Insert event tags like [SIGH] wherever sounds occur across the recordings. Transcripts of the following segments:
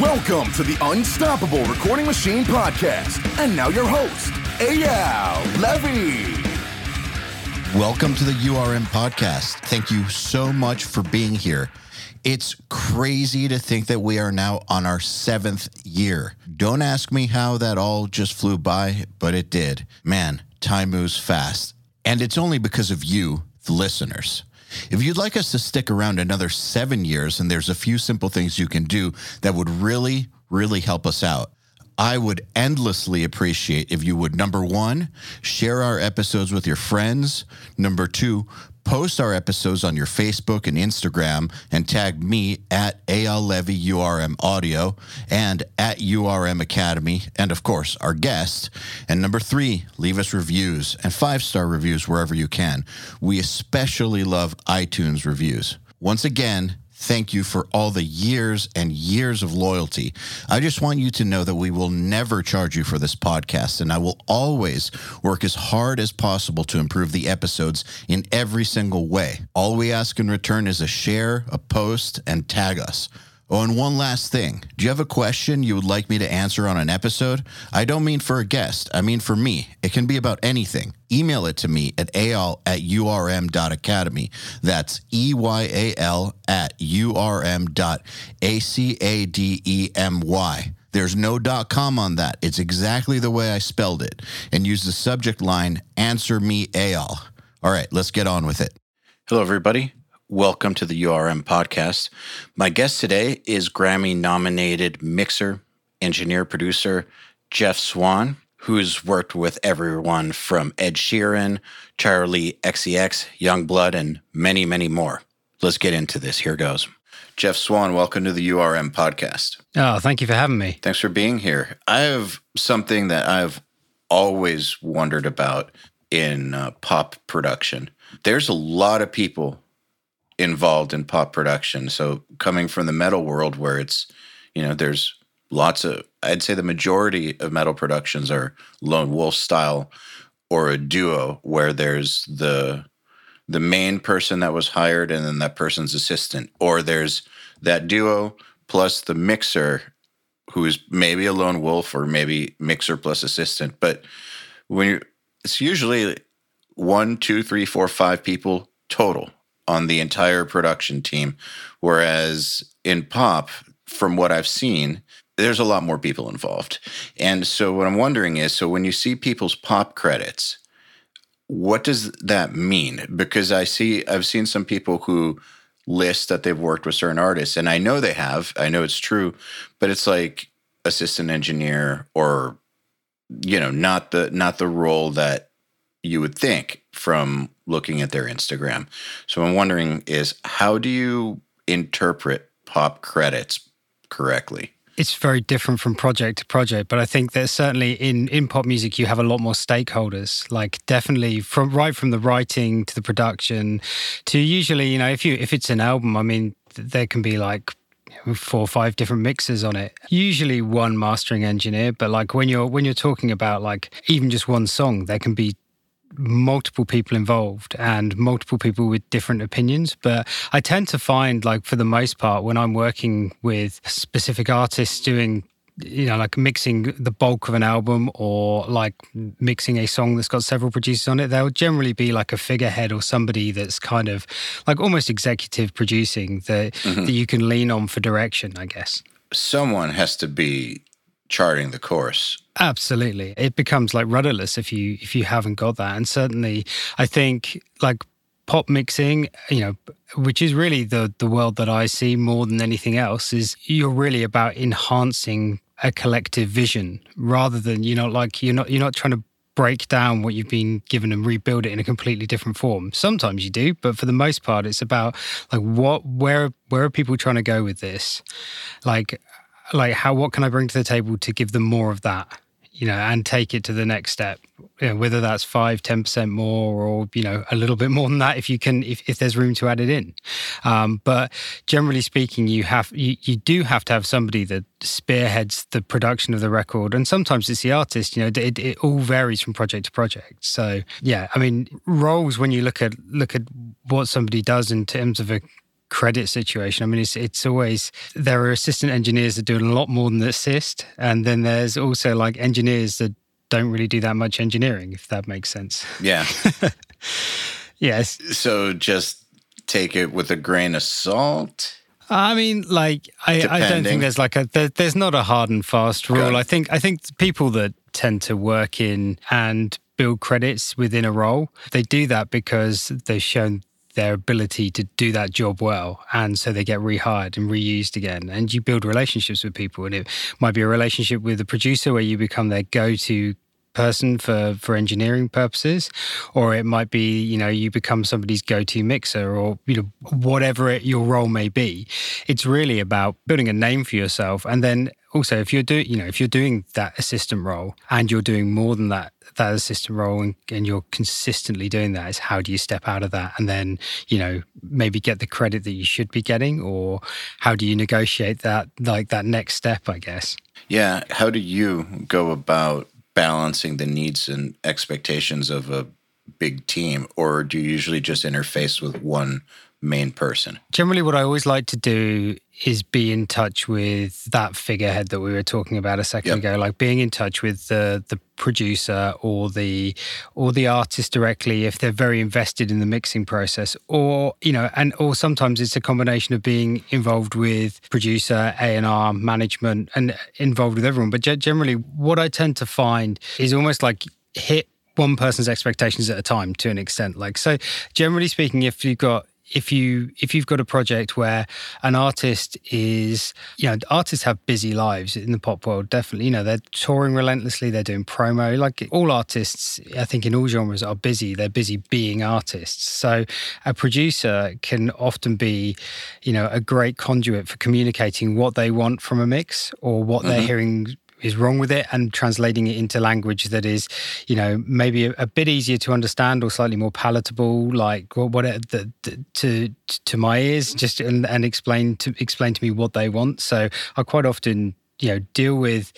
Welcome to the Unstoppable Recording Machine Podcast. And now your host, Eyal Levi. Welcome to the URM podcast. Thank you so much for being here. It's crazy to think that we are now on our seventh year. Don't ask me how that all just flew by, but it did. Man, time moves fast. And it's only because of you, the listeners. If you'd like us to stick around another seven years, and there's a few simple things you can do that would really, really help us out. I would endlessly appreciate if you would number one, share our episodes with your friends. Number two, post our episodes on your Facebook and Instagram and tag me at Eyal Levi URM Audio and at URM Academy, and of course, our guest. And number three, leave us reviews and five star reviews wherever you can. We especially love iTunes reviews. Once again, Thank you for all the years and years of loyalty. I just want you to know that we will never charge you for this podcast, and I will always work as hard as possible to improve the episodes in every single way. All we ask in return is a share, a post, and tag us. Oh, and one last thing. Do you have a question you would like me to answer on an episode? I don't mean for a guest, I mean for me. It can be about anything. Email it to me at eyal at urm.academy. That's E Y A L at urm dot A C A D E M Y. There's no dot com on that. It's exactly the way I spelled it. And use the subject line, Answer Me Eyal. All right, let's get on with it. Hello, everybody. Welcome to the URM podcast. My guest today is Grammy nominated mixer, engineer, producer Geoff Swan, who's worked with everyone from Ed Sheeran, Charli XCX, Yungblud, and many, many more. Let's get into this. Here goes. Geoff Swan, welcome to the URM podcast. Oh, thank you for having me. Thanks for being here. I have something that I've always wondered about in uh, pop production. There's a lot of people involved in pop production. So coming from the metal world where it's, you know, there's lots of I'd say the majority of metal productions are lone wolf style or a duo where there's the the main person that was hired and then that person's assistant. Or there's that duo plus the mixer who's maybe a lone wolf or maybe mixer plus assistant. But when you it's usually one two three four five people total on the entire production team. Whereas in pop, from what I've seen, there's a lot more people involved. And so what I'm wondering is so when you see people's pop credits, what does that mean? Because I see I've seen some people who list that they've worked with certain artists and I know they have. I know it's true, but it's like assistant engineer or you know, not the not the role that you would think from looking at their Instagram. So I'm wondering is how do you interpret pop credits correctly? It's very different from project to project, but I think that certainly in, in pop music you have a lot more stakeholders. Like definitely from right from the writing to the production to usually, you know, if you if it's an album, I mean, there can be like four or five different mixes on it usually one mastering engineer but like when you're when you're talking about like even just one song there can be multiple people involved and multiple people with different opinions. But I tend to find, like, for the most part, when I'm working with specific artists doing you know, like mixing the bulk of an album or like mixing a song that's got several producers on it, there'll generally be like a figurehead or somebody that's kind of like almost executive producing that, mm-hmm. that you can lean on for direction, I guess. Someone has to be charting the course. Absolutely. It becomes like rudderless if you if you haven't got that. And certainly I think like pop mixing, you know, which is really the the world that I see more than anything else is you're really about enhancing a collective vision rather than you know like you're not you're not trying to break down what you've been given and rebuild it in a completely different form. Sometimes you do, but for the most part it's about like what where where are people trying to go with this? Like like how what can I bring to the table to give them more of that, you know, and take it to the next step. You know, whether that's five, ten percent more, or you know, a little bit more than that, if you can, if, if there's room to add it in. Um, but generally speaking, you have you, you do have to have somebody that spearheads the production of the record, and sometimes it's the artist. You know, it, it all varies from project to project. So yeah, I mean, roles when you look at look at what somebody does in terms of a credit situation. I mean, it's it's always there are assistant engineers that do a lot more than assist, and then there's also like engineers that don't really do that much engineering, if that makes sense. Yeah. [LAUGHS] yes. So just take it with a grain of salt. I mean, like I, I don't think there's like a there, there's not a hard and fast rule. It. I think I think people that tend to work in and build credits within a role, they do that because they've shown their ability to do that job well, and so they get rehired and reused again. And you build relationships with people, and it might be a relationship with the producer where you become their go-to person for for engineering purposes or it might be you know you become somebody's go-to mixer or you know whatever it, your role may be it's really about building a name for yourself and then also if you're doing you know if you're doing that assistant role and you're doing more than that that assistant role and, and you're consistently doing that is how do you step out of that and then you know maybe get the credit that you should be getting or how do you negotiate that like that next step i guess Yeah. How do you go about balancing the needs and expectations of a big team, or do you usually just interface with one main person? generally what i always like to do is be in touch with that figurehead that we were talking about a second Yep. ago like being in touch with the the producer or the or the artist directly if they're very invested in the mixing process or you know and or sometimes it's a combination of being involved with producer A&R management and involved with everyone but generally what I tend to find is almost like hit one person's expectations at a time to an extent like so generally speaking if you've got if you if you've got a project where an artist is you know artists have busy lives in the pop world definitely. You know they're touring relentlessly they're doing promo like all artists i think in all genres are busy. They're busy being artists. So a producer can often be you know a great conduit for communicating what they want from a mix or what they're mm-hmm. hearing is wrong with it and translating it into language that is, you know, maybe a, a bit easier to understand or slightly more palatable, like what, what the, the, to to my ears, just and, and explain to explain to me what they want. So I quite often, you know, deal with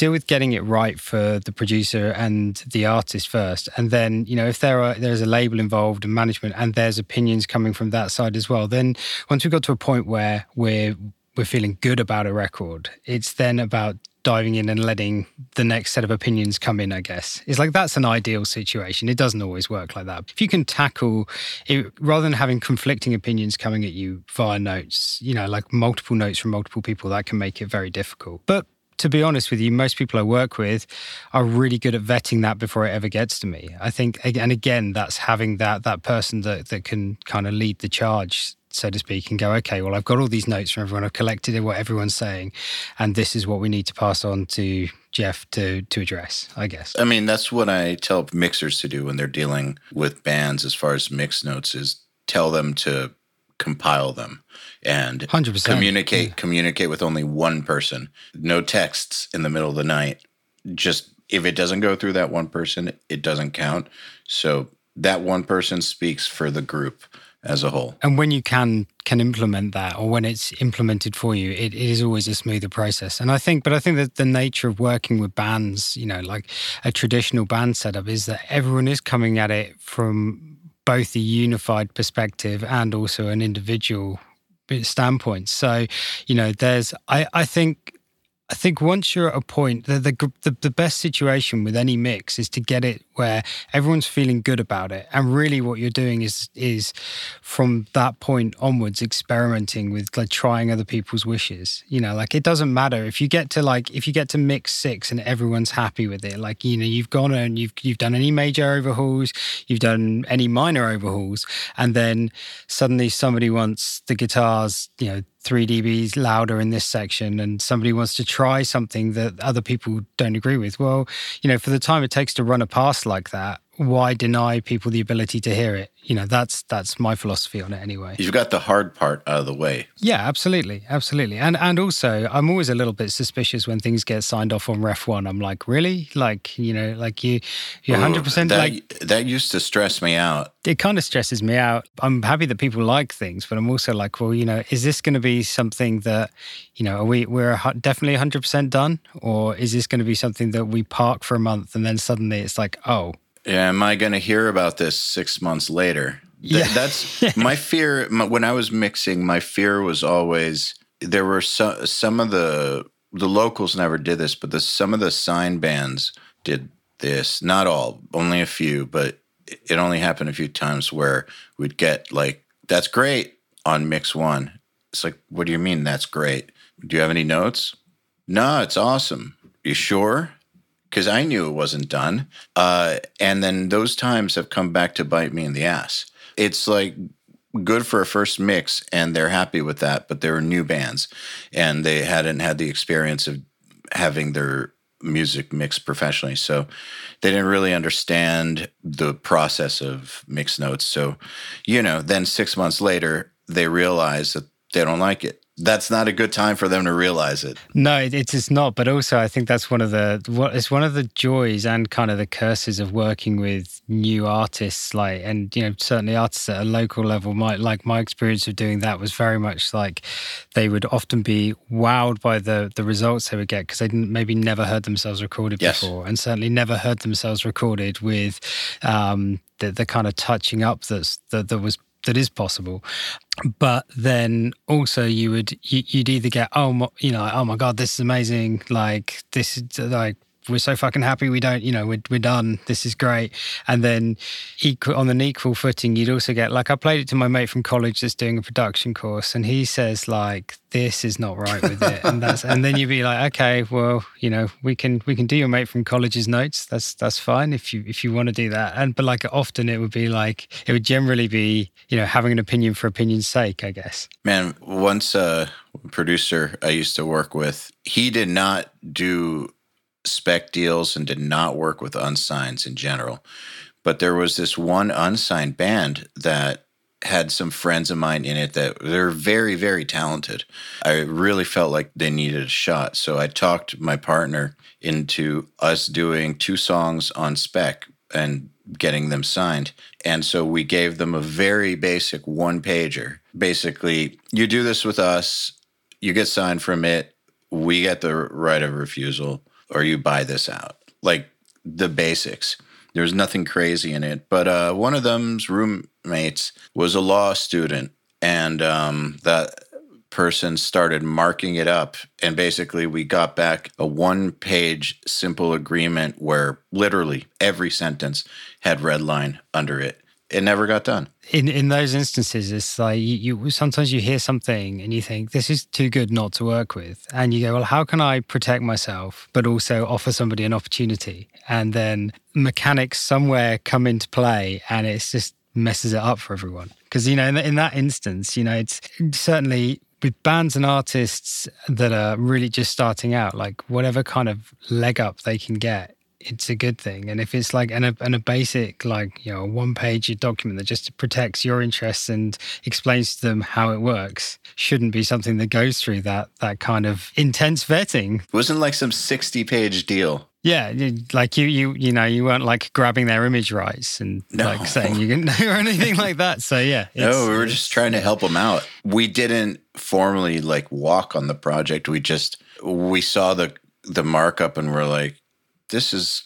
deal with getting it right for the producer and the artist first and then you know if there are there's a label involved and management and there's opinions coming from that side as well then once we've got to a point where we're we're feeling good about a record it's then about diving in and letting the next set of opinions come in i guess. It's like that's an ideal situation. It doesn't always work like that. If you can tackle it rather than having conflicting opinions coming at you via notes you know like multiple notes from multiple people that can make it very difficult. But to be honest with you, most people I work with are really good at vetting that before it ever gets to me. I think, and again, that's having that that person that that can kind of lead the charge, so to speak, and go, okay, well, I've got all these notes from everyone, I've collected what everyone's saying, and this is what we need to pass on to Geoff to to address. I guess. I mean, that's what I tell mixers to do when they're dealing with bands as far as mix notes is tell them to compile them and 100%, communicate communicate with only one person. No texts in the middle of the night. Just if it doesn't go through that one person, it doesn't count. So that one person speaks for the group as a whole. and when you can can implement that or when it's implemented for you it, it is always a smoother process and i think but i think that the nature of working with bands you know like a traditional band setup is that everyone is coming at it from both a unified perspective and also an individual standpoint so you know there's i i think I think once you're at a point, the, the the the best situation with any mix is to get it where everyone's feeling good about it, and really what you're doing is is from that point onwards experimenting with like trying other people's wishes. You know, like it doesn't matter if you get to like if you get to mix six and everyone's happy with it. Like you know, you've gone and you've you've done any major overhauls, you've done any minor overhauls, and then suddenly somebody wants the guitars, you know, three dBs louder in this section and somebody wants to try something that other people don't agree with. Well, you know, for the time it takes to run a pass like that, why deny people the ability to hear it? You know, that's that's my philosophy on it anyway. You've got the hard part out of the way. Yeah, absolutely, absolutely. And and also, I'm always a little bit suspicious when things get signed off on Ref One. I'm like, really? Like, you know, like you, you're 100 percent that, like that used to stress me out. it kind of stresses me out. I'm happy that people like things, but I'm also like, well, you know, is this going to be something that, you know, are we we're a definitely 100% done, or is this going to be something that we park for a month and then suddenly it's like, oh, am I going to hear about this six months later? Th- yeah. That's [LAUGHS] my fear. My, when I was mixing, my fear was always there were some some of the the locals never did this, but the some of the sign bands did this. Not all, only a few, but it only happened a few times where we'd get like, "That's great" on mix one. It's like, what do you mean that's great? Do you have any notes? No, it's awesome. You sure? Because I knew it wasn't done. Uh, and then those times have come back to bite me in the ass. It's like good for a first mix and they're happy with that but they were new bands and they hadn't had the experience of having their music mixed professionally so they didn't really understand the process of mixed notes so you know then 6 months later they realize that they don't like it that's not a good time for them to realize it. No, it, it's not. But also, I think that's one of the what it's one of the joys and kind of the curses of working with new artists. Like, and you know, certainly artists at a local level. My like my experience of doing that was very much like they would often be wowed by the the results they would get because they maybe never heard themselves recorded yes. before, and certainly never heard themselves recorded with um, the the kind of touching up that's that, that was that is possible. But then also you would you, would either get oh you know oh my god this is amazing. Like this is like we're so fucking happy we don't you know we're, we're done. This is great. And then equal on an equal footing you'd also get like i played it to my mate from college that's doing a production course and he says like this is not right with it. And that's and then you'd be like okay well you know we can we can do your mate from college's notes. That's that's fine if you if you want to do that. And but like often it would be like it would generally be you know having an opinion for opinion's sake i guess. Man once a producer i used to work with he did not do spec deals and did not work with unsigns in general. But there was this one unsigned band that had some friends of mine in it that they're very, very talented. I really felt like they needed a shot. So I talked my partner into us doing two songs on spec and getting them signed. And so we gave them a very basic one pager. Basically, you do this with us, you get signed from it, we get the right of refusal or you buy this out. Like the basics. There's nothing crazy in it. But uh, one of them's roommates was a law student, and um, that person started marking it up. And basically, we got back a one page simple agreement where literally every sentence had red line under it it never got done. In in those instances, it's like you, you, sometimes you hear something and you think this is too good not to work with, and you go, well, how can I protect myself but also offer somebody an opportunity? And then mechanics somewhere come into play, and it's just messes it up for everyone. Because you know, in, in that instance, you know, it's certainly with bands and artists that are really just starting out, like whatever kind of leg up they can get it's a good thing. And if it's like and a, and a basic like you know one page document that just protects your interests and explains to them how it works, shouldn't be something that goes through that that kind of intense vetting. It wasn't like some sixty page deal. Yeah, like you, you, you know, you weren't like grabbing their image rights and no. like saying you can [LAUGHS] or anything like that. So yeah, no, we were just trying to help them out. We didn't formally like walk on the project. We just we saw the the markup and we're like, this is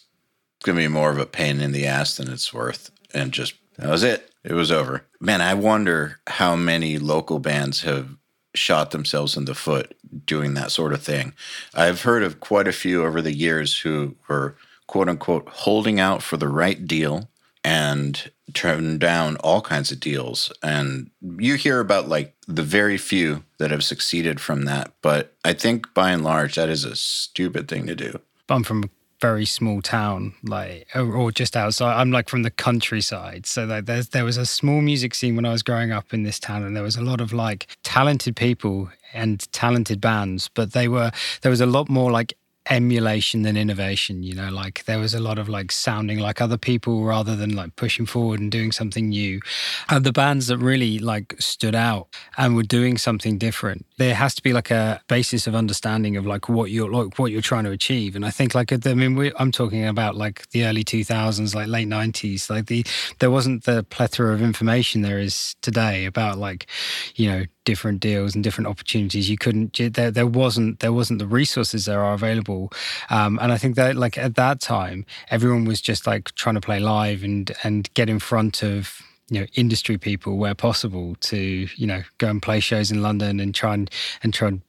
going to be more of a pain in the ass than it's worth. And just, that was it. It was over. Man, I wonder how many local bands have shot themselves in the foot doing that sort of thing. I've heard of quite a few over the years who were quote unquote holding out for the right deal and turned down all kinds of deals. And you hear about like the very few that have succeeded from that. But I think by and large, that is a stupid thing to do. I'm from very small town, like or, just outside. I'm like from the countryside, so like there's there was a small music scene when I was growing up in this town, and there was a lot of like talented people and talented bands, but they were there was a lot more like emulation than innovation you know like there was a lot of like sounding like other people rather than like pushing forward and doing something new. And the bands that really like stood out and were doing something different there has to be like a basis of understanding of like what you're like what you're trying to achieve. And i think like i mean we, i'm talking about like the early 2000s like late 90s like the there wasn't the plethora of information there is today about like you know different deals and different opportunities. You couldn't there, there wasn't there wasn't the resources that are available. Um, and i think that like at that time everyone was just like trying to play live and and get in front of you know industry people where possible to you know go and play shows in London and try and and try and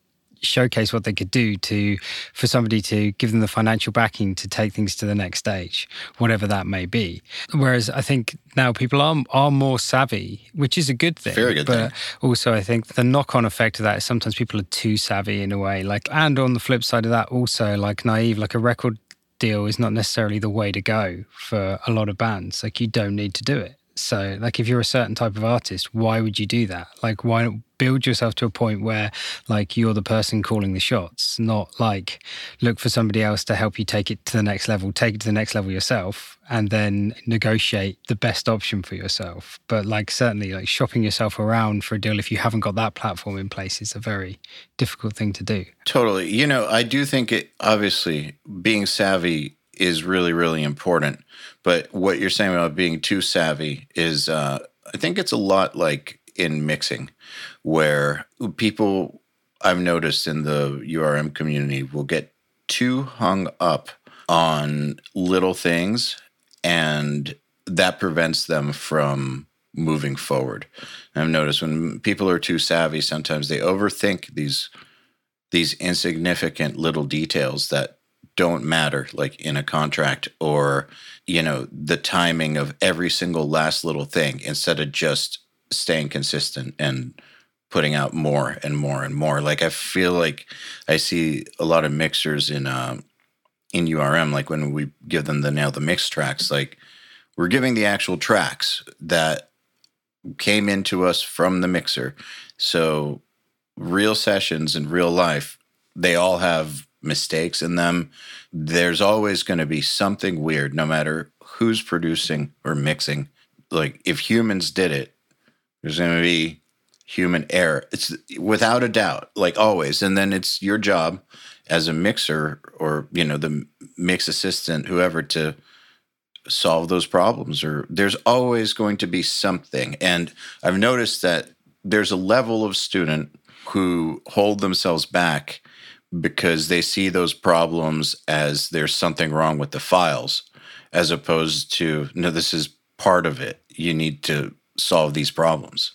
showcase what they could do to for somebody to give them the financial backing to take things to the next stage whatever that may be. Whereas i think now people are are more savvy which is a good thing. Very good but thing. also i think the knock-on effect of that is sometimes people are too savvy in a way. Like and on the flip side of that also like naive like a record deal is not necessarily the way to go for a lot of bands. Like you don't need to do it so, like, if you're a certain type of artist, why would you do that? Like, why not build yourself to a point where, like, you're the person calling the shots, not like look for somebody else to help you take it to the next level, take it to the next level yourself, and then negotiate the best option for yourself. But, like, certainly, like, shopping yourself around for a deal if you haven't got that platform in place is a very difficult thing to do. Totally. You know, I do think it obviously being savvy is really, really important. But what you're saying about being too savvy is, uh, I think it's a lot like in mixing, where people I've noticed in the URM community will get too hung up on little things, and that prevents them from moving forward. I've noticed when people are too savvy, sometimes they overthink these these insignificant little details that don't matter like in a contract or you know the timing of every single last little thing instead of just staying consistent and putting out more and more and more. Like i feel like i see a lot of mixers in uh, in urm like when we give them the nail the mix tracks like we're giving the actual tracks that came into us from the mixer. So real sessions in real life they all have mistakes in them. There's always going to be something weird, no matter who's producing or mixing. Like if humans did it, there's going to be human error. It's without a doubt, like always. And then it's your job as a mixer or, you know, the mix assistant, whoever, to solve those problems. Or there's always going to be something. And I've noticed that there's a level of student who hold themselves back because they see those problems as there's something wrong with the files, as opposed to, no, this is part of it. You need to solve these problems.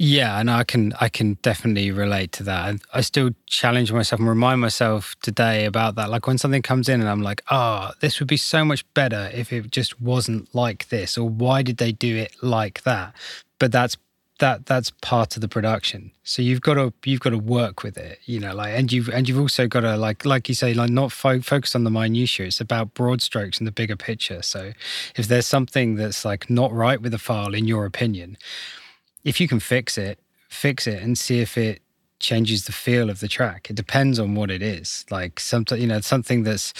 Yeah, and I can I can definitely relate to that. I still challenge myself and remind myself today about that. Like when something comes in and I'm like, oh, this would be so much better if it just wasn't like this, or why did they do it like that? But that's that that's part of the production. So you've got to you've got to work with it you know like and you've and you've also got to like like you say like not fo- focus on the minutiae. It's about broad strokes and the bigger picture. So if there's something that's like not right with the file in your opinion if you can fix it fix it and see if it changes the feel of the track. It depends on what it is. Like something you know something that's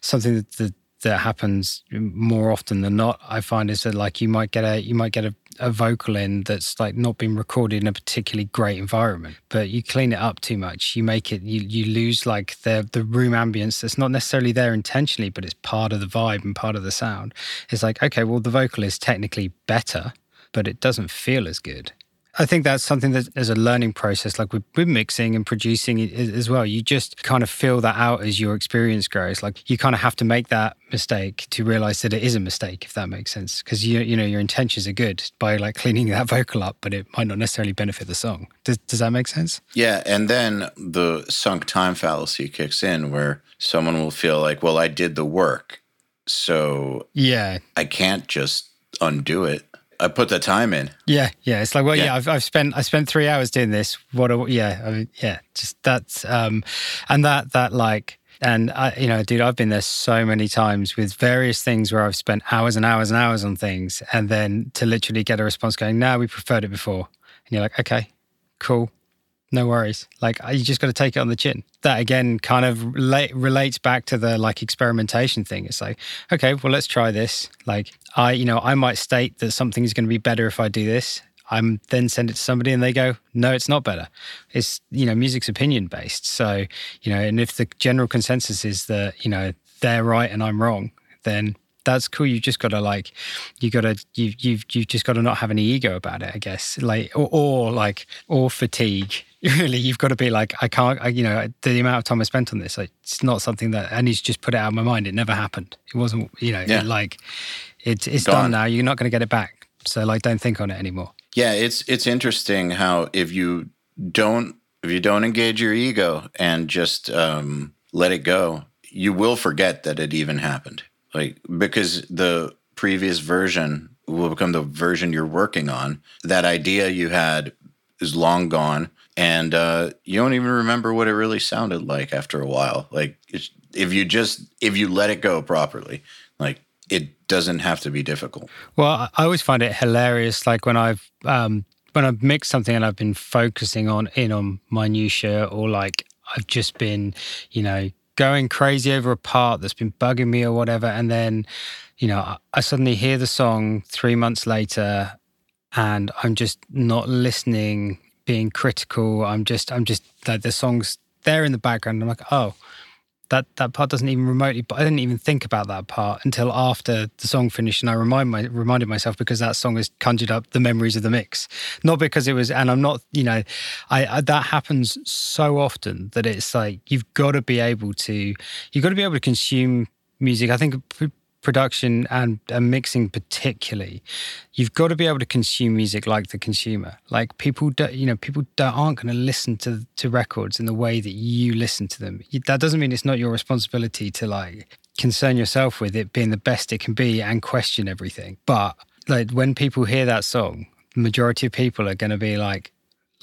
something that the that happens more often than not i find is that like you might get a you might get a, a vocal in that's like not been recorded in a particularly great environment but you clean it up too much. You make it you you lose like the the room ambience that's not necessarily there intentionally but it's part of the vibe and part of the sound. It's like okay well the vocal is technically better but it doesn't feel as good I think that's something that is a learning process, like with, with mixing and producing as well, you just kind of feel that out as your experience grows. Like you kind of have to make that mistake to realize that it is a mistake, if that makes sense. Because you you know your intentions are good by like cleaning that [LAUGHS] vocal up, but it might not necessarily benefit the song. Does does that make sense? Yeah, and then the sunk time fallacy kicks in, where someone will feel like, well, I did the work, so yeah, I can't just undo it. I put the time in. Yeah, yeah. It's like, well, yeah, Yeah. I've, I've spent I spent three hours doing this. What? A, yeah, I mean, yeah. Just that's um, and that that like. And I, you know, dude, I've been there so many times with various things where I've spent hours and hours and hours on things, and then to literally get a response going, "No, we preferred it before," and you're like, "Okay, cool, no worries." Like you just got to take it on the chin. That again kind of relate, relates back to the like experimentation thing. It's like, okay, well, let's try this. Like I, you know, I might state that something is going to be better if I do this. I'm then send it to somebody and they go, no, it's not better. It's you know, music's opinion based. So you know, and if the general consensus is that you know they're right and I'm wrong, then that's cool. You just got to like, you got to you you've you've just got to not have any ego about it, I guess. Like or, or like or fatigue. [LAUGHS] Really, you've got to be like, I can't. I, you know, the amount of time I spent on this, like, it's not something that I need to just put it out of my mind. It never happened. It wasn't. You know, Yeah. like it's it's Gone. done now. You're not going to get it back. So like, don't think on it anymore. Yeah, it's it's interesting how if you don't if you don't engage your ego and just um, let it go, you will forget that it even happened. Like because the previous version will become the version you're working on. That idea you had is long gone, and uh, you don't even remember what it really sounded like after a while. Like if you just if you let it go properly, like it doesn't have to be difficult. Well, I always find it hilarious. Like when I've um, when I've mixed something and I've been focusing on in on minutia, or like I've just been, you know, going crazy over a part that's been bugging me or whatever, and then, you know, I suddenly hear the song three months later, and I'm just not listening, being critical. I'm just, I'm just like the song's there in the background. I'm like, oh, that that part doesn't even remotely but i didn't even think about that part until after the song finished and i remind my reminded myself because that song has conjured up the memories of the mix not because it was and i'm not you know I, I that happens so often that it's like you've got to be able to you've got to be able to consume music i think production and, and mixing particularly you've got to be able to consume music like the consumer. Like people do, you know people aren't going to listen to to records in the way that you listen to them. That doesn't mean it's not your responsibility to like concern yourself with it being the best it can be and question everything. But like when people hear that song the majority of people are going to be like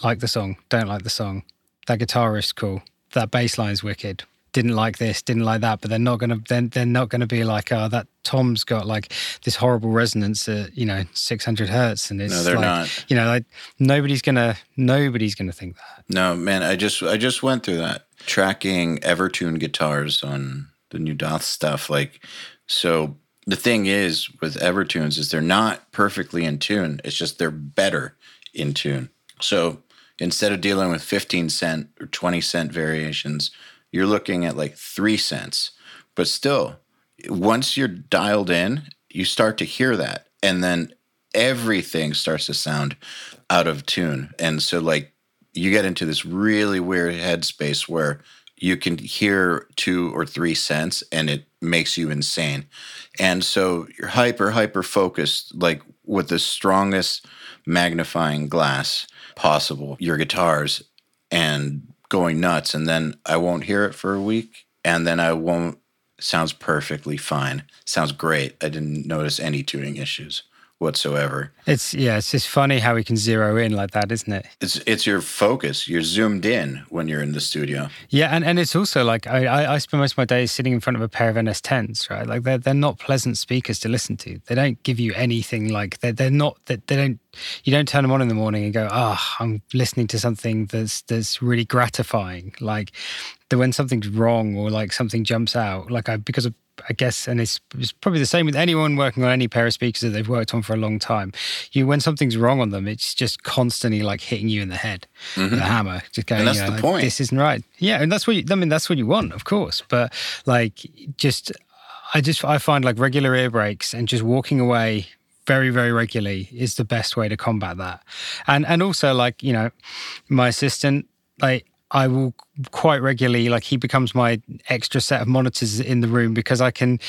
like the song. Don't like the song. That guitar is cool. That bass line's wicked didn't like this, didn't like that, but they're not gonna then they're, they're not gonna be like, oh, that Tom's got like this horrible resonance at you know 600 hertz, and it's no, they're like, not. You know, like nobody's gonna nobody's gonna think that. No, man, I just I just went through that tracking Evertune guitars on the new Dååth stuff. Like, so the thing is with Evertunes is they're not perfectly in tune. It's just they're better in tune. So instead of dealing with 15 cent or 20 cent variations you're looking at like three cents. But still, once you're dialed in, you start to hear that. And then everything starts to sound out of tune. And so, like, you get into this really weird headspace where you can hear two or three cents and it makes you insane. And so you're hyper, hyper focused, like with the strongest magnifying glass possible, your guitars, and going nuts and then I won't hear it for a week and then I won't sounds perfectly fine. Sounds great. I didn't notice any tuning issues whatsoever. It's yeah, it's just funny how we can zero in like that, isn't it? It's it's your focus. You're zoomed in when you're in the studio. Yeah, and, and it's also like I, I spend most of my days sitting in front of a pair of NS10s, right? Like they're they're not pleasant speakers to listen to. They don't give you anything like they're they're not that they, they don't you don't turn them on in the morning and go, ah, oh, I'm listening to something that's that's really gratifying. Like that when something's wrong or like something jumps out, like I because of I guess, and it's, it's, probably the same with anyone working on any pair of speakers that they've worked on for a long time. You, when something's wrong on them, it's just constantly like hitting you in the head mm-hmm. with a hammer, just going, and that's you know, the like, point. This isn't right. Yeah, and that's what you, I mean. That's what you want, of course. But like, just I just I find like regular ear breaks and just walking away very very regularly is the best way to combat that and and also like you know my assistant like I will quite regularly like he becomes my extra set of monitors in the room because I can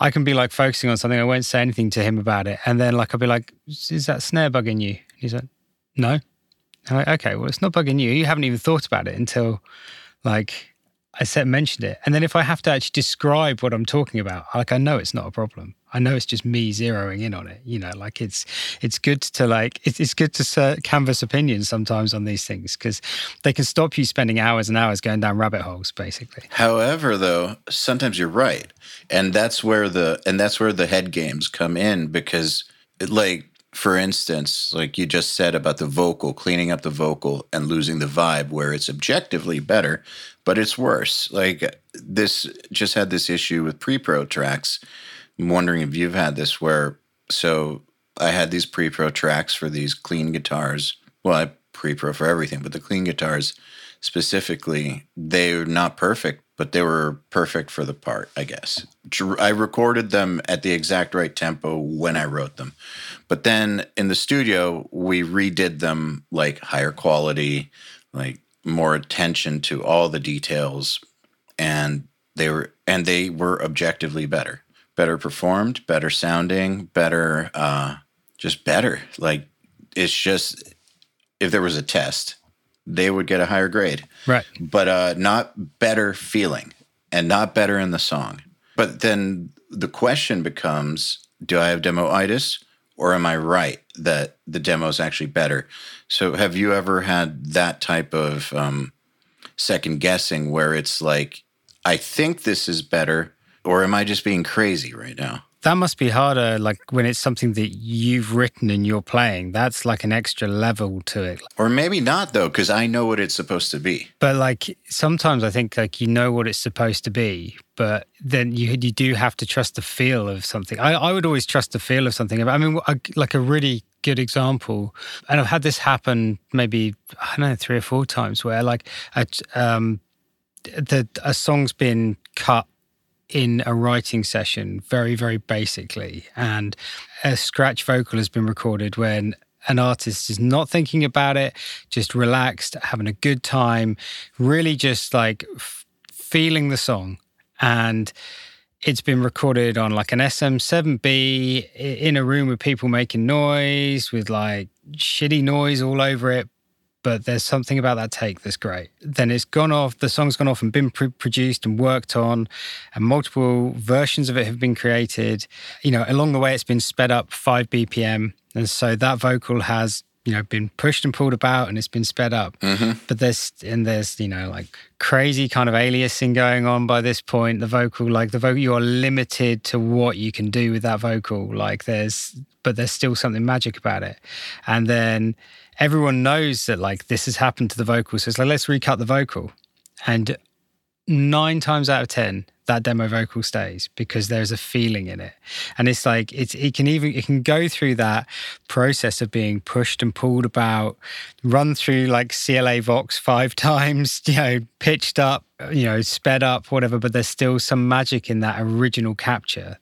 I can be like focusing on something. I won't say anything to him about it. And then like I'll be like is that snare bugging you? And he's like no. I'm like, okay well it's not bugging you. You haven't even thought about it until like I said mentioned it. And then if I have to actually describe what I'm talking about, like I know it's not a problem. I know it's just me zeroing in on it. You know, like it's it's good to like it's, it's good to canvas opinions sometimes on these things because they can stop you spending hours and hours going down rabbit holes, basically. However, though, sometimes you're right, and that's where the and that's where the head games come in because, it, like for instance, like you just said about the vocal, cleaning up the vocal and losing the vibe, where it's objectively better, but it's worse. Like this just had this issue with pre pro tracks. I'm wondering if you've had this where, so I had these pre pro tracks for these clean guitars. Well, I pre pro for everything, but the clean guitars specifically, they're not perfect, but they were perfect for the part, I guess. I recorded them at the exact right tempo when I wrote them. But then in the studio, we redid them like higher quality, like more attention to all the details and they were and they were objectively better. Better performed, better sounding, better uh just better. Like it's just if there was a test, they would get a higher grade. Right. But uh not better feeling and not better in the song. But then the question becomes, do I have demoitis or am I right that the demo is actually better? So have you ever had that type of um second guessing where it's like I think this is better or am I just being crazy right now? That must be harder, like when it's something that you've written and you're playing. That's like an extra level to it. Or maybe not though, because I know what it's supposed to be. But like sometimes I think like you know what it's supposed to be, but then you you do have to trust the feel of something. I, I would always trust the feel of something. I mean, I, like a really good example, and I've had this happen maybe I don't know three or four times where like a, um, the a song's been cut in a writing session, very, very basically. And a scratch vocal has been recorded when an artist is not thinking about it, just relaxed, having a good time, really just like f- feeling the song. And it's been recorded on like an SM7B in a room with people making noise, with like shitty noise all over it, but there's something about that take that's great. Then it's gone off, the song's gone off and been pr- produced and worked on, and multiple versions of it have been created. You know, along the way, it's been sped up 5 BPM. And so that vocal has you know been pushed and pulled about and it's been sped up mm-hmm. but there's and there's you know like crazy kind of aliasing going on by this point the vocal like the vocal you're limited to what you can do with that vocal like there's but there's still something magic about it and then everyone knows that like this has happened to the vocal. So it's like, let's recut the vocal. And nine times out of 10, that demo vocal stays because there's a feeling in it. And it's like, it's, it can even, it can go through that process of being pushed and pulled about, run through like CLA Vox five [LAUGHS] times, you know, pitched up, you know, sped up, whatever, but there's still some magic in that original capture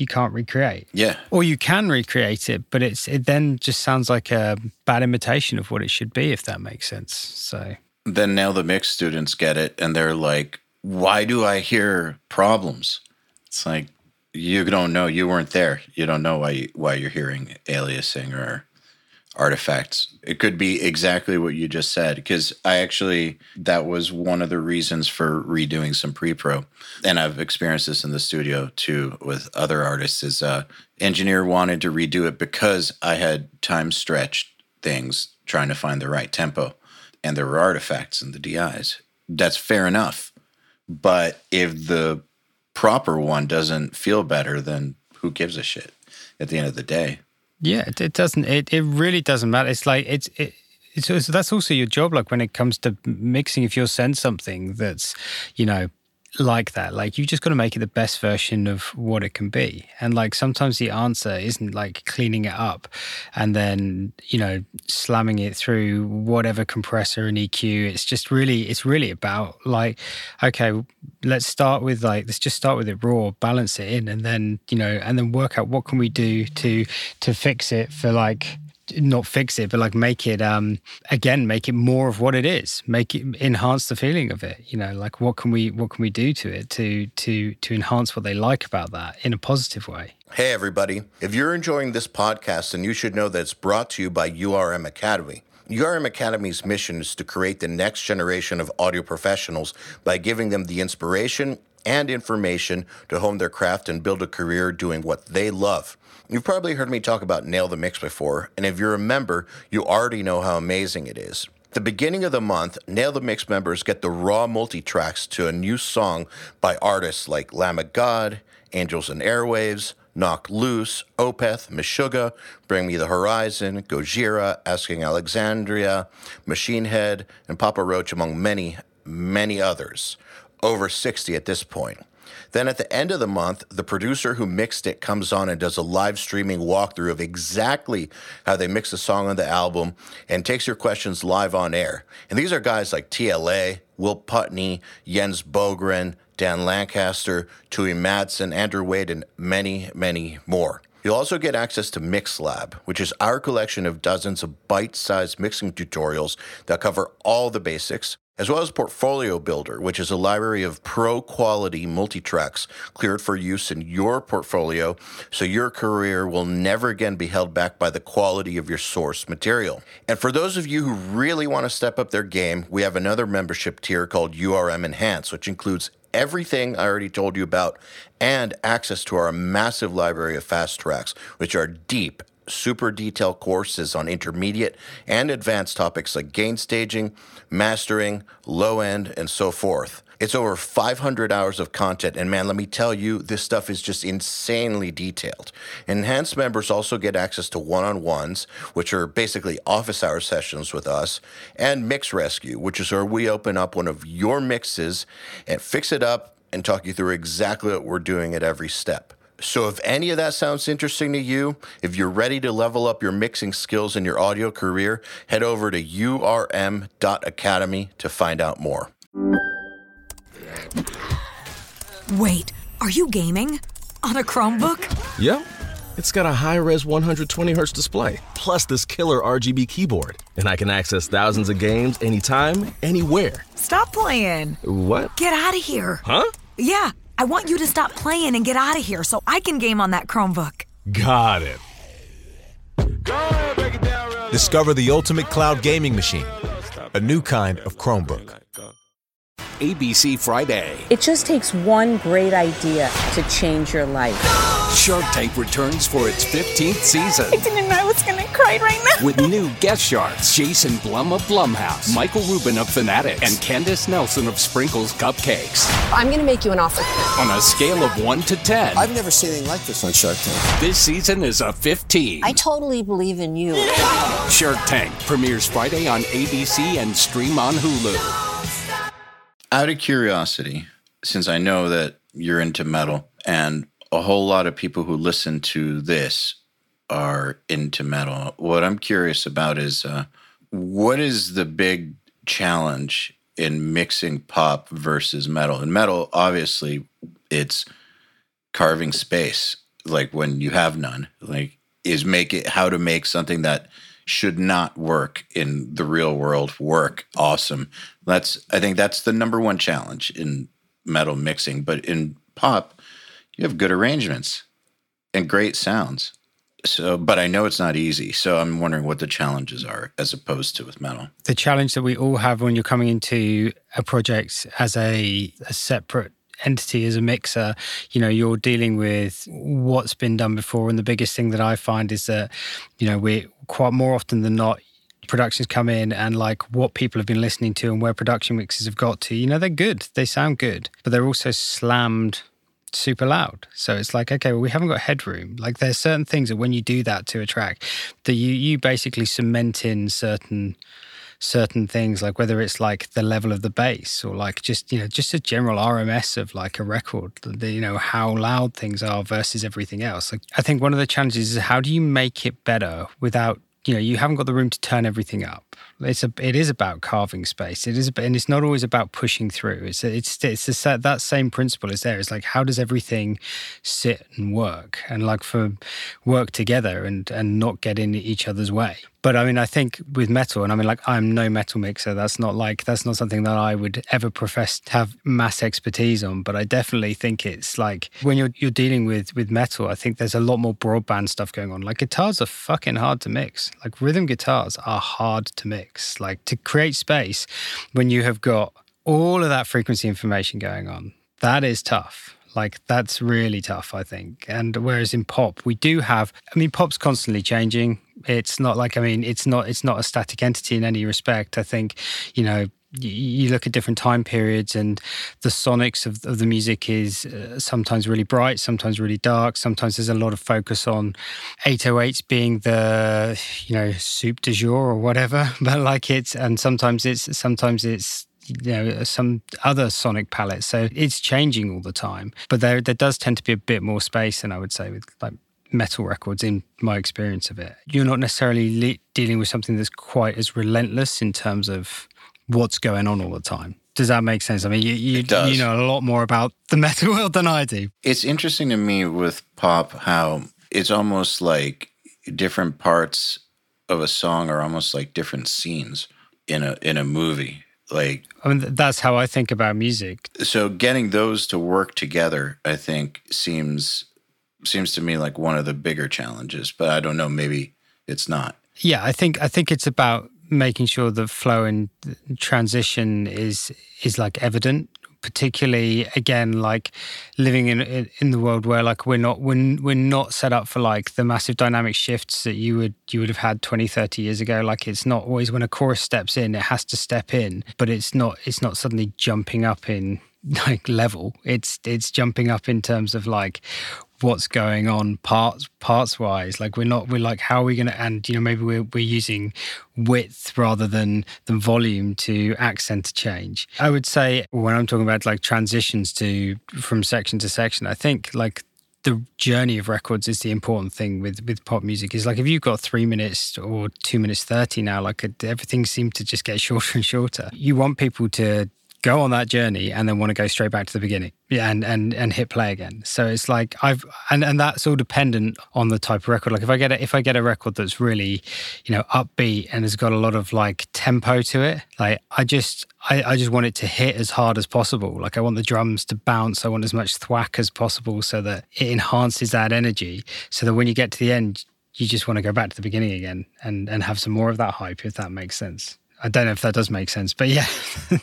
you can't recreate. Yeah. Or you can recreate it, but it's it then just sounds like a bad imitation of what it should be, if that makes sense. So then now the mix students get it and they're like, why do I hear problems? It's like you don't know. You weren't there. You don't know why you, why you're hearing aliasing or artifacts. It could be exactly what you just said because I actually that was one of the reasons for redoing some pre-pro. And I've experienced this in the studio too with other artists is uh engineer wanted to redo it because I had time stretched things trying to find the right tempo and there were artifacts in the DIs. That's fair enough. But if the proper one doesn't feel better then who gives a shit at the end of the day? Yeah, it, it doesn't. It, it really doesn't matter. It's like it's it, it's that's also your job. Like when it comes to mixing, if you're sent something that's, you know, like that. Like you just got to make it the best version of what it can be. And like sometimes the answer isn't like cleaning it up and then, you know, slamming it through whatever compressor and EQ. It's just really it's really about like okay, let's start with like let's just start with it raw, balance it in and then, you know, and then work out what can we do to to fix it for like not fix it, but like make it um again, make it more of what it is. Make it enhance the feeling of it. You know, like what can we what can we do to it to to to enhance what they like about that in a positive way. Hey everybody. If you're enjoying this podcast, then you should know that it's brought to you by URM Academy. URM Academy's mission is to create the next generation of audio professionals by giving them the inspiration and information to hone their craft and build a career doing what they love. You've probably heard me talk about Nail the Mix before, and if you're a member, you already know how amazing it is. At the beginning of the month, Nail the Mix members get the raw multi tracks to a new song by artists like Lamb of God, Angels and Airwaves, Knocked Loose, Opeth, Meshuggah, Bring Me the Horizon, Gojira, Asking Alexandria, Machine Head, and Papa Roach, among many, many others. Over 60 at this point. Then at the end of the month, the producer who mixed it comes on and does a live streaming walkthrough of exactly how they mix the song on the album and takes your questions live on air. And these are guys like CLA, Will Putney, Jens Bogren, Dan Lancaster, Tue Madsen, Andrew Wade, and many, many more. You'll also get access to MixLab, which is our collection of dozens of bite sized mixing tutorials that cover all the basics as well as Portfolio Builder, which is a library of pro quality multi tracks cleared for use in your portfolio so your career will never again be held back by the quality of your source material. And for those of you who really want to step up their game, we have another membership tier called URM Enhance, which includes everything I already told you about and access to our massive library of fast tracks, which are deep super detailed courses on intermediate and advanced topics like gain staging, mastering, low end, and so forth. It's over 500 hours of content, and man, let me tell you, this stuff is just insanely detailed. Enhanced members also get access to one on ones, which are basically office hour sessions with us, and Mix Rescue, which is where we open up one of your mixes and fix it up and talk you through exactly what we're doing at every step. So, if any of that sounds interesting to you, if you're ready to level up your mixing skills in your audio career, head over to urm.academy to find out more. Wait, are you gaming? On a Chromebook? Yep. It's got a high res 120 Hz display, plus this killer RGB keyboard. And I can access thousands of games anytime, anywhere. Stop playing. What? Get out of here. Huh? Yeah, I want you to stop playing and get out of here so I can game on that Chromebook. Got it. Discover the ultimate cloud gaming machine, a new kind of Chromebook. ABC Friday. It just takes one great idea to change your life. Shark Tank returns for its 15th season. I didn't know I was going to cry right now. With new guest sharks Jason Blum of Blumhouse, Michael Rubin of Fanatics, and Candace Nelson of Sprinkles Cupcakes. I'm going to make you an offer. On a scale of 1 to 10. I've never seen anything like this on Shark Tank. This season is a 15. I totally believe in you. Shark Tank premieres Friday on ABC and stream on Hulu. Out of curiosity, since I know that you're into metal and a whole lot of people who listen to this are into metal, what I'm curious about is uh, what is the big challenge in mixing pop versus metal? In metal, obviously, it's carving space, like when you have none, like is make it how to make something that should not work in the real world work awesome. That's I think that's the number one challenge in metal mixing. But in pop, you have good arrangements and great sounds. So, but I know it's not easy. So I'm wondering what the challenges are as opposed to with metal. The challenge that we all have when you're coming into a project as a, a separate entity as a mixer, you know, you're dealing with what's been done before. And the biggest thing that I find is that, you know, we quite more often than not, productions come in and like what people have been listening to and where production mixes have got to, you know, they're good. They sound good, but they're also slammed super loud. So it's like, okay, well, we haven't got headroom. Like there's certain things that when you do that to a track, that you you basically cement in certain certain things, like whether it's like the level of the bass or like just, you know, just a general RMS of like a record, the, you know, how loud things are versus everything else. Like I think one of the challenges is how do you make it better without you know you haven't got the room to turn everything up. It's a it is about carving space. It is and it's not always about pushing through. It's it's it's a, that same principle is there. It's like how does everything sit and work? And like for work together and and not get in each other's way but I mean, I think with metal, and I mean, like, I'm no metal mixer. That's not like, that's not something that I would ever profess to have mass expertise on. But I definitely think it's like when you're, you're dealing with, with metal, I think there's a lot more broadband stuff going on. Like, guitars are fucking hard to mix. Like, rhythm guitars are hard to mix. Like, to create space when you have got all of that frequency information going on, that is tough. Like that's really tough, I think. And whereas in pop, we do have, I mean, pop's constantly changing. It's not like, I mean, it's not, it's not a static entity in any respect. I think, you know, you look at different time periods and the sonics of, of the music is uh, sometimes really bright sometimes really dark sometimes there's a lot of focus on 808s being the you know soup du jour or whatever [LAUGHS] but like it's and sometimes it's sometimes it's you know some other sonic palettes. So it's changing all the time. But there there does tend to be a bit more space than I would say with like metal records in my experience of it. You're not necessarily le- dealing with something that's quite as relentless in terms of what's going on all the time. Does that make sense? I mean, you you, you know a lot more about the [LAUGHS] metal world than I do. It's interesting to me with pop how it's almost like different parts of a song are almost like different scenes in a in a movie Like, I mean, that's how I think about music. So getting those to work together, I think, seems seems to me like one of the bigger challenges. But I don't know, maybe it's not. Yeah, I think I think it's about making sure the flow and transition is is like evident particularly again like living in in the world where like we're not we're, we're not set up for like the massive dynamic shifts that you would you would have had 20 30 years ago. Like it's not always when a chorus steps in it has to step in but it's not it's not suddenly jumping up in [LAUGHS] like level. It's it's jumping up in terms of like what's going on parts parts wise like we're not we're like how are we going to and you know maybe we're, we're using width rather than than volume to accent a change. I would say when i'm talking about like transitions to from section to section i think like the journey of records is the important thing with with pop music. Is like if you've got three minutes or two minutes 30 now like everything seems to just get [LAUGHS] shorter and shorter. You want people to go on that journey and then want to go straight back to the beginning. Yeah and and and hit play again. So it's like i've and and that's all dependent on the type of record. Like if i get a if i get a record that's really you know upbeat and has got a lot of like tempo to it like i just I, I just want it to hit as hard as possible. Like i want the drums to bounce. I want as much thwack as possible so that it enhances that energy so that when you get to the end you just want to go back to the beginning again and and have some more of that hype if that makes sense i don't know if that does make sense but yeah [LAUGHS]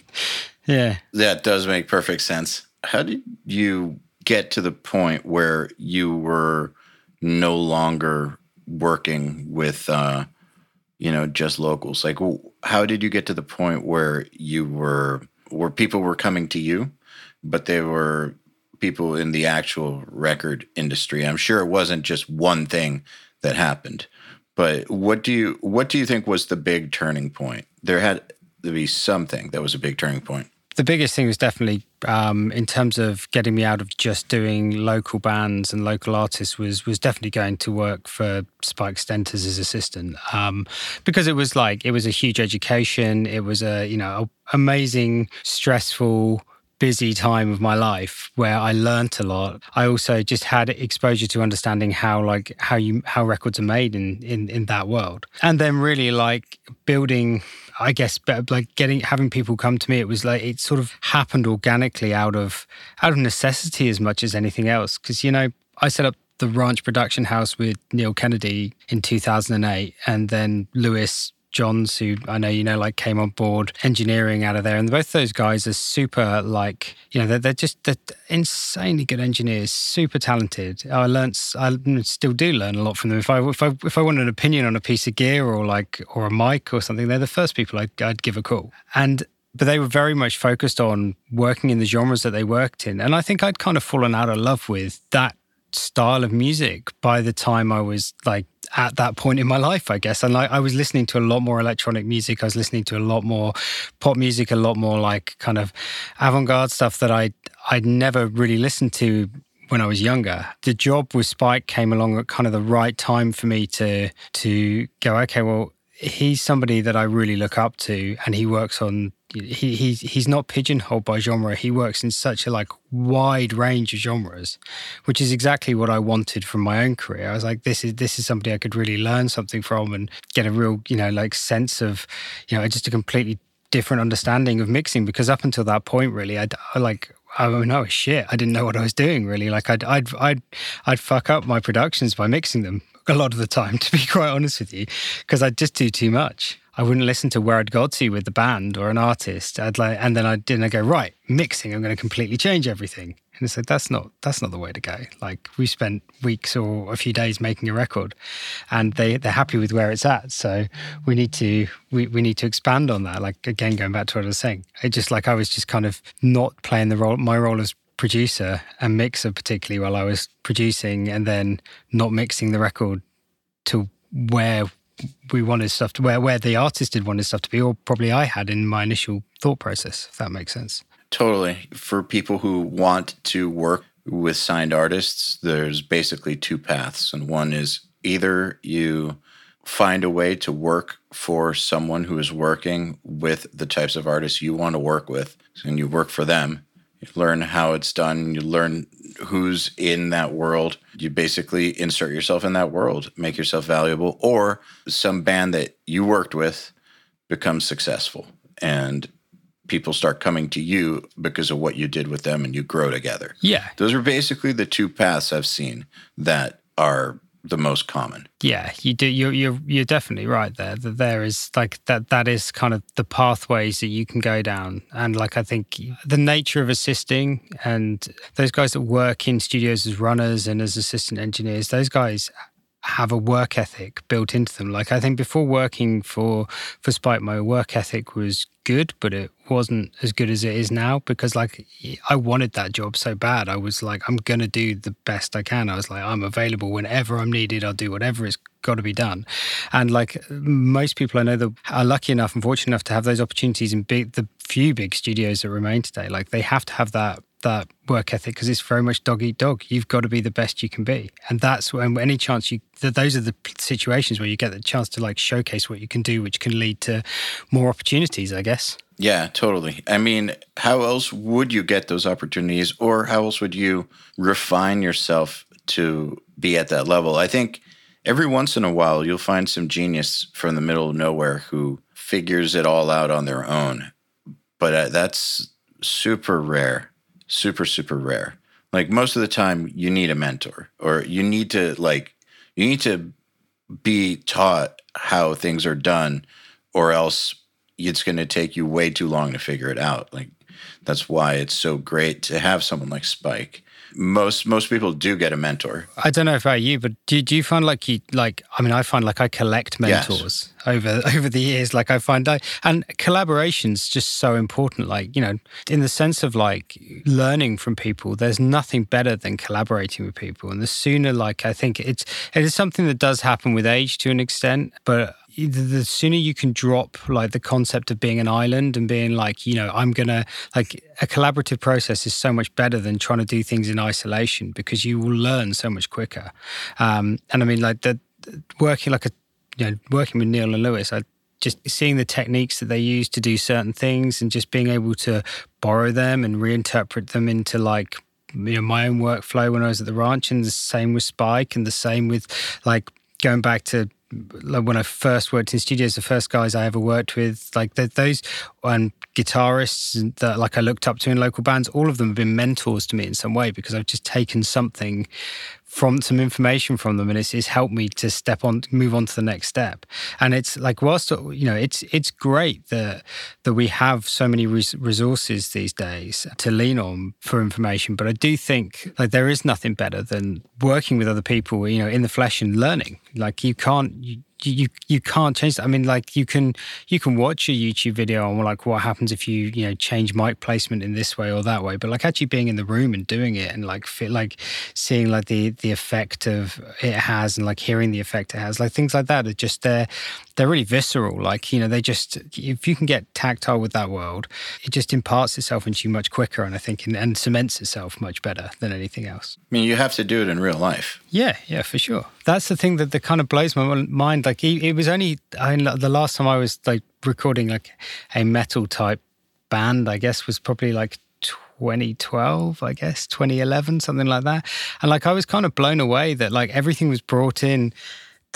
Yeah. That does make perfect sense. How did you get to the point where you were no longer working with, uh, you know, just locals? Like, how did you get to the point where you were, where people were coming to you, but they were people in the actual record industry? I'm sure it wasn't just one thing that happened, but what do you, what do you think was the big turning point? There had to be something that was a big turning point the biggest thing was definitely um, in terms of getting me out of just doing local bands and local artists was was definitely going to work for Spike Stent's as assistant um, because it was like it was a huge education. It was a you know amazing, stressful busy time of my life where I learnt a lot. I also just had exposure to understanding how like how you how records are made in in in that world. And then really like building I guess, like getting having people come to me, it was like it sort of happened organically out of out of necessity as much as anything else. Because you know, I set up the Ranch Production House with Neil Kennedy in 2008, and then Lewis Johns, who I know you know, like came on board engineering out of there, and both those guys are super, like you know, they're, they're just they're insanely good engineers, super talented. I learned, I still do learn a lot from them. If I if I if I want an opinion on a piece of gear or like or a mic or something, they're the first people I'd, I'd give a call. And but they were very much focused on working in the genres that they worked in, and I think I'd kind of fallen out of love with that style of music by the time I was like at that point in my life, I guess. And like I was listening to a lot more electronic music. I was listening to a lot more pop music, a lot more like kind of avant-garde stuff that I I'd never really listened to when I was younger. The job with Spike came along at kind of the right time for me to to go, okay, well, he's somebody that I really look up to and he works on he, he's he's not pigeonholed by genre. He works in such a like wide range of genres, which is exactly what I wanted from my own career. I was like, this is this is somebody I could really learn something from and get a real you know like sense of you know just a completely different understanding of mixing. Because up until that point, really, I'd I like I mean, oh shit, I didn't know what I was doing really. Like I'd I'd I'd I'd fuck up my productions by mixing them a lot of the time, [LAUGHS] to be quite honest with you, because I'd just do too much. I wouldn't listen to where I'd got to with the band or an artist. I'd like, and then I didn't go right mixing. I'm going to completely change everything. And it's like that's not that's not the way to go. Like we spent weeks or a few days making a record, and they they're happy with where it's at. So we need to we, we need to expand on that. Like again, going back to what I was saying, it just like I was just kind of not playing the role my role as producer and mixer particularly while I was producing, and then not mixing the record to where we wanted stuff to where where the artist did want his stuff to be, or probably I had in my initial thought process. If that makes sense. Totally. For people who want to work with signed artists, there's basically two paths, and one is either you find a way to work for someone who is working with the types of artists you want to work with, and you work for them. You learn how it's done. You learn who's in that world. You basically insert yourself in that world, make yourself valuable, or some band that you worked with becomes successful. And people start coming to you because of what you did with them and you grow together. Yeah. Those are basically the two paths I've seen that are the most common. Yeah, you do. You're you're you're definitely right there. That there is like that. That is kind of the pathways that you can go down, and like I think the nature of assisting and those guys that work in studios as runners and as assistant engineers, those guys have a work ethic built into them. Like I think before working for for Spike, my work ethic was good, but it wasn't as good as it is now because like I wanted that job so bad. I was like, I'm gonna do the best I can. I was like, I'm available whenever I'm needed. I'll do whatever is got to be done. And like most people I know that are lucky enough and fortunate enough to have those opportunities in big the few big studios that remain today, like they have to have that that work ethic because it's very much dog eat dog. You've got to be the best you can be, and that's when any chance you. Those are the situations where you get the chance to like showcase what you can do, which can lead to more opportunities, I guess. Yeah, totally. I mean, how else would you get those opportunities, or how else would you refine yourself to be at that level? I think every once in a while you'll find some genius from the middle of nowhere who figures it all out on their own, but uh, that's super rare super super rare. Like most of the time you need a mentor or you need to like you need to be taught how things are done or else it's going to take you way too long to figure it out. Like that's why it's so great to have someone like spike most most people do get a mentor. I don't know about you, but do, do you find like you like? I mean, I find like I collect mentors yes. over [LAUGHS] over the years. Like I find I and collaboration's just so important. Like you know, in the sense of like learning from people, there's nothing better than collaborating with people. And the sooner, like I think it's it is something that does happen with age to an extent, but the sooner you can drop like the concept of being an island and being like you know i'm gonna like a collaborative process is so much better than trying to do things in isolation because you will learn so much quicker. Um, and i mean like the working like a you know working with neil and lewis i just seeing the techniques that they use to do certain things and just being able to borrow them and reinterpret them into like you know my own workflow when I was at the ranch, and the same with Spike, and the same with like going back to like when I first worked in studios, the first guys I ever worked with, like those and guitarists that like I looked up to in local bands, all of them have been mentors to me in some way because I've just taken something from some information from them and it's, it's helped me to step on move on to the next step. And it's like whilst you know it's it's great that that we have so many res- resources these days to lean on for information but i do think like there is nothing better than working with other people you know in the flesh and learning. Like you can't you, you you can't change that. I mean, like you can you can watch a YouTube video on like what happens if you you know change mic placement in this way or that way, but like actually being in the room and doing it and like feel like seeing like the the effect of it has and like hearing the effect it has, like things like that are just they're they're really visceral. Like you know they just if you can get tactile with that world, it just imparts itself into you much quicker, and I think and, and cements itself much better than anything else. I mean, you have to do it in real life. Yeah, yeah, for sure. That's the thing that, that kind of blows my mind. Like it was only I the last time I was like recording like a metal type band, I guess was probably like 2012, I guess 2011, something like that. And like I was kind of blown away that like everything was brought in.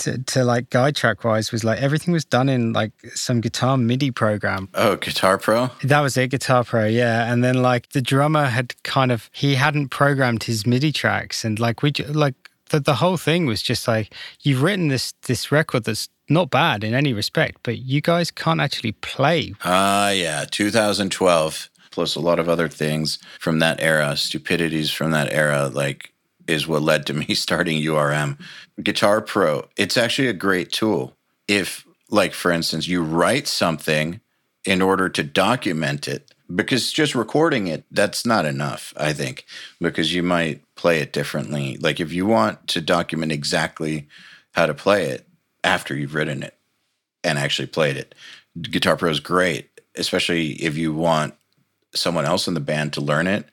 To, to like guide track wise was like everything was done in like some guitar MIDI program. Oh, Guitar Pro? That was it, Guitar Pro, yeah. And then like the drummer had kind of he hadn't programmed his MIDI tracks and like we like the, the whole thing was just like you've written this this record that's not bad in any respect, but you guys can't actually play. Ah, uh, yeah, 2012 plus a lot of other things from that era, stupidities from that era, like is what led to me [LAUGHS] starting URM. Guitar Pro, it's actually a great tool. If, like, for instance, you write something in order to document it, because just recording it, that's not enough, I think, because you might play it differently. Like if you want to document exactly how to play it after you've written it and actually played it, Guitar Pro is great, especially if you want someone else in the band to learn it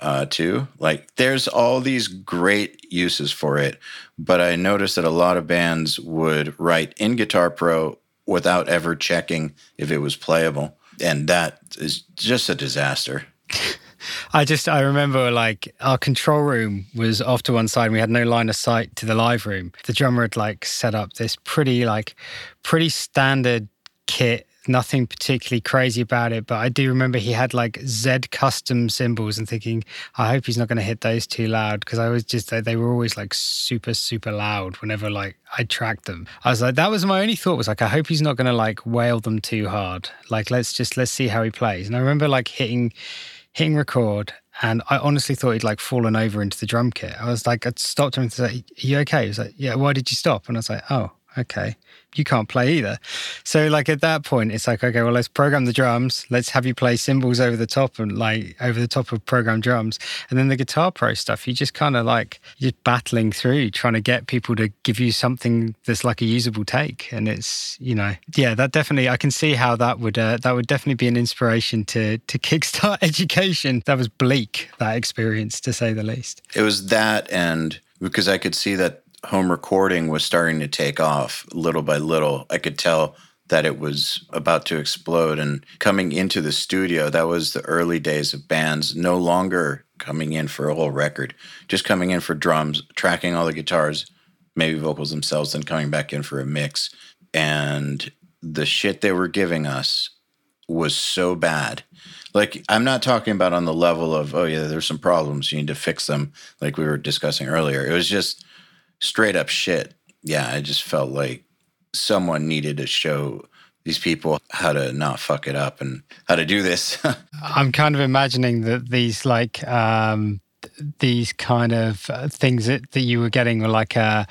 uh, too. Like there's all these great uses for it, but I noticed that a lot of bands would write in Guitar Pro without ever checking if it was playable. And that is just a disaster. [LAUGHS] I just I remember like our control room was off to one side and we had no line of sight to the live room. The drummer had like set up this pretty like pretty standard kit nothing particularly crazy about it. But I do remember he had like Z custom cymbals and thinking, I hope he's not going to hit those too loud because I was just, they were always like super, super loud whenever like I tracked them. I was like, that was my only thought was like, I hope he's not going to like wail them too hard. Like, let's just, let's see how he plays. And I remember like hitting, hitting record and I honestly thought he'd like fallen over into the drum kit. I was like, I stopped him and said, Are you okay? He was like, Yeah, why did you stop? And I was like, Oh, okay you can't play either. So like at that point, it's like, okay, well, let's program the drums. Let's have you play cymbals over the top and like over the top of program drums. And then the guitar pro stuff, you just kind of like, you're battling through trying to get people to give you something that's like a usable take. And it's, you know, yeah, that definitely, I can see how that would, uh, that would definitely be an inspiration to, to [LAUGHS] kickstart education. That was bleak, that experience to say the least. It was that. And because I could see that home recording was starting to take off little by little. I could tell that it was about to explode. And coming into the studio, that was the early days of bands no longer coming in for a whole record, just coming in for drums, tracking all the guitars, maybe vocals themselves, then coming back in for a mix. And the shit they were giving us was so bad. Like, I'm not talking about on the level of, oh, yeah, there's some problems. You need to fix them, like we were discussing earlier. It was just, straight up shit. Yeah, I just felt like someone needed to show these people how to not fuck it up and how to do this. [LAUGHS] I'm kind of imagining that these like um these kind of uh, things that, that you were getting were like uh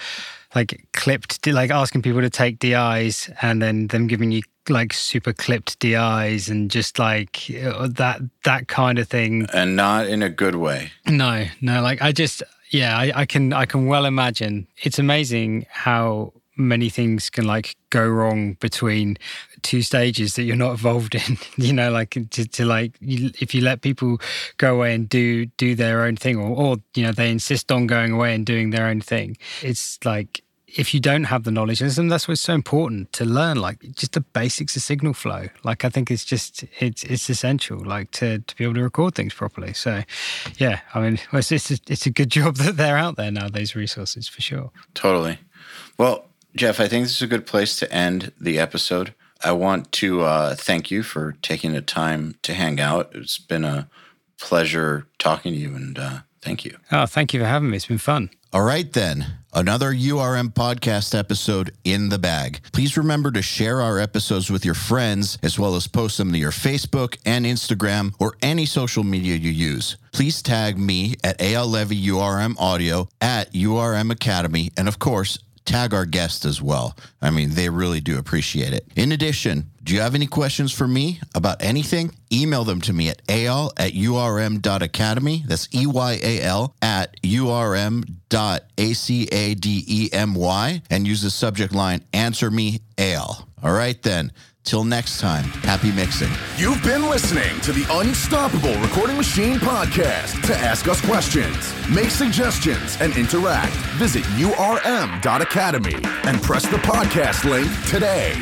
like clipped like asking people to take DIs and then them giving you like super clipped DIs and just like uh, that that kind of thing and not in a good way. No, no, like I just yeah, I, I can I can well imagine. It's amazing how many things can like go wrong between two stages that you're not involved in [LAUGHS] you know like to, to like if you let people go away and do do their own thing or, or you know they insist on going away and doing their own thing it's like if you don't have the knowledge, and that's why it's so important to learn, like just the basics of signal flow. Like I think it's just it's it's essential, like to to be able to record things properly. So, yeah, I mean, it's it's a, it's a good [LAUGHS] job that they're out there now. Those resources for sure. Totally. Well, Geoff, I think this is a good place to end the episode. I want to uh, thank you for taking the time to hang out. It's been a pleasure talking to you, and uh, thank you. Oh, thank you for having me. It's been fun. All right, then. Another URM podcast episode in the bag. Please remember to share our episodes with your friends, as well as post them to your Facebook and Instagram or any social media you use. Please tag me at Eyal Levi URM Audio at URM Academy, and of course, tag our guests as well. I mean, they really do appreciate it. In addition, do you have any questions for me about anything? Email them to me at eyal at urm.academy. That's E Y A L at urm dot A C A D E M Y and use the subject line Answer Me Eyal. All right, then. Till next time, happy mixing. You've been listening to the Unstoppable Recording Machine podcast. To ask us questions, make suggestions, and interact, visit urm.academy and press the podcast link today.